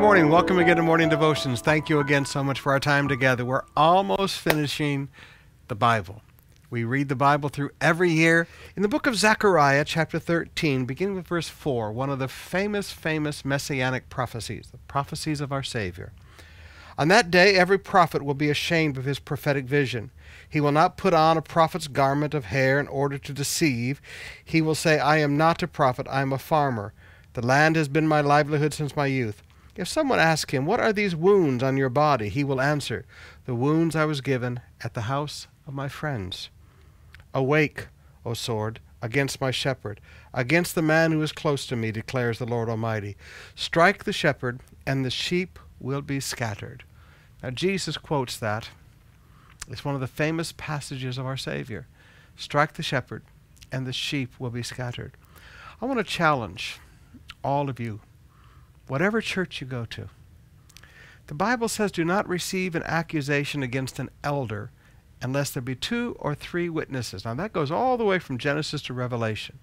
morning. Welcome again to Morning Devotions. Thank you again so much for our time together. We're almost finishing the Bible. We read the Bible through every year. In the book of Zechariah, chapter 13, beginning with verse 4, one of the famous, famous messianic prophecies, the prophecies of our Savior. On that day, every prophet will be ashamed of his prophetic vision. He will not put on a prophet's garment of hair in order to deceive. He will say, I am not a prophet, I am a farmer. The land has been my livelihood since my youth. If someone asks him, What are these wounds on your body? he will answer, The wounds I was given at the house of my friends. Awake, O sword, against my shepherd, against the man who is close to me, declares the Lord Almighty. Strike the shepherd, and the sheep will be scattered. Now, Jesus quotes that. It's one of the famous passages of our Savior. Strike the shepherd, and the sheep will be scattered. I want to challenge all of you, whatever church you go to. The Bible says, Do not receive an accusation against an elder unless there be two or three witnesses. Now, that goes all the way from Genesis to Revelation.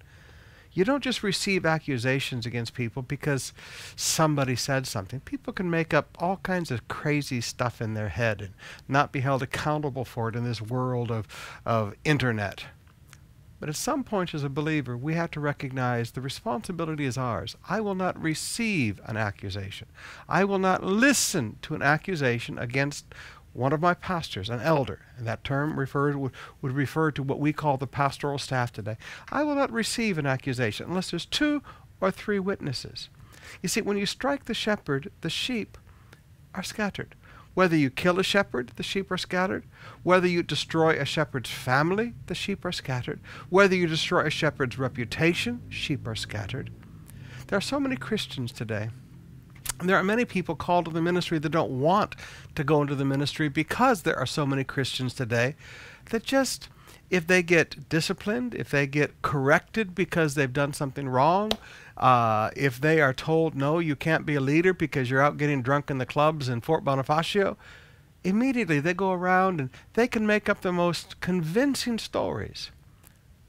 You don't just receive accusations against people because somebody said something. People can make up all kinds of crazy stuff in their head and not be held accountable for it in this world of, of internet. But at some point as a believer, we have to recognize the responsibility is ours. I will not receive an accusation. I will not listen to an accusation against one of my pastors, an elder, and that term referred, would, would refer to what we call the pastoral staff today. I will not receive an accusation unless there's two or three witnesses. You see, when you strike the shepherd, the sheep are scattered. Whether you kill a shepherd, the sheep are scattered. Whether you destroy a shepherd's family, the sheep are scattered. Whether you destroy a shepherd's reputation, sheep are scattered. There are so many Christians today. And there are many people called to the ministry that don't want to go into the ministry because there are so many Christians today that just, if they get disciplined, if they get corrected because they've done something wrong, uh, if they are told, no, you can't be a leader because you're out getting drunk in the clubs in Fort Bonifacio, immediately they go around and they can make up the most convincing stories.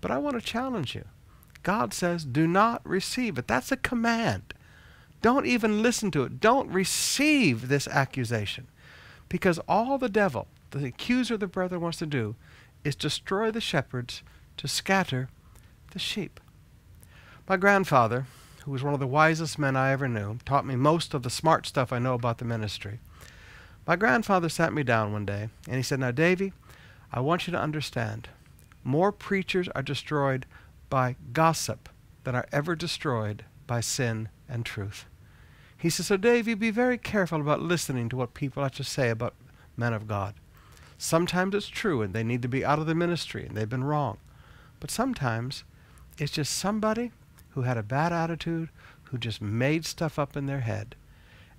But I want to challenge you. God says, do not receive it. That's a command. Don't even listen to it. Don't receive this accusation. Because all the devil, the accuser of the brethren, wants to do is destroy the shepherds to scatter the sheep. My grandfather, who was one of the wisest men I ever knew, taught me most of the smart stuff I know about the ministry. My grandfather sat me down one day and he said, Now, Davy, I want you to understand more preachers are destroyed by gossip than are ever destroyed by sin and truth. He says, So, Davy, be very careful about listening to what people have to say about men of God. Sometimes it's true and they need to be out of the ministry and they've been wrong. But sometimes it's just somebody who had a bad attitude, who just made stuff up in their head.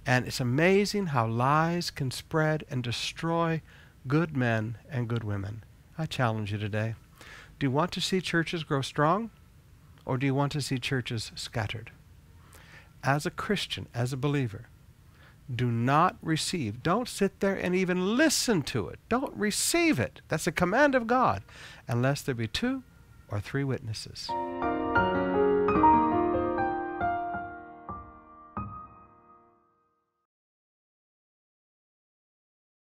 And it's amazing how lies can spread and destroy good men and good women. I challenge you today. Do you want to see churches grow strong? Or do you want to see churches scattered? As a Christian, as a believer, do not receive. Don't sit there and even listen to it. Don't receive it. That's a command of God, unless there be two or three witnesses.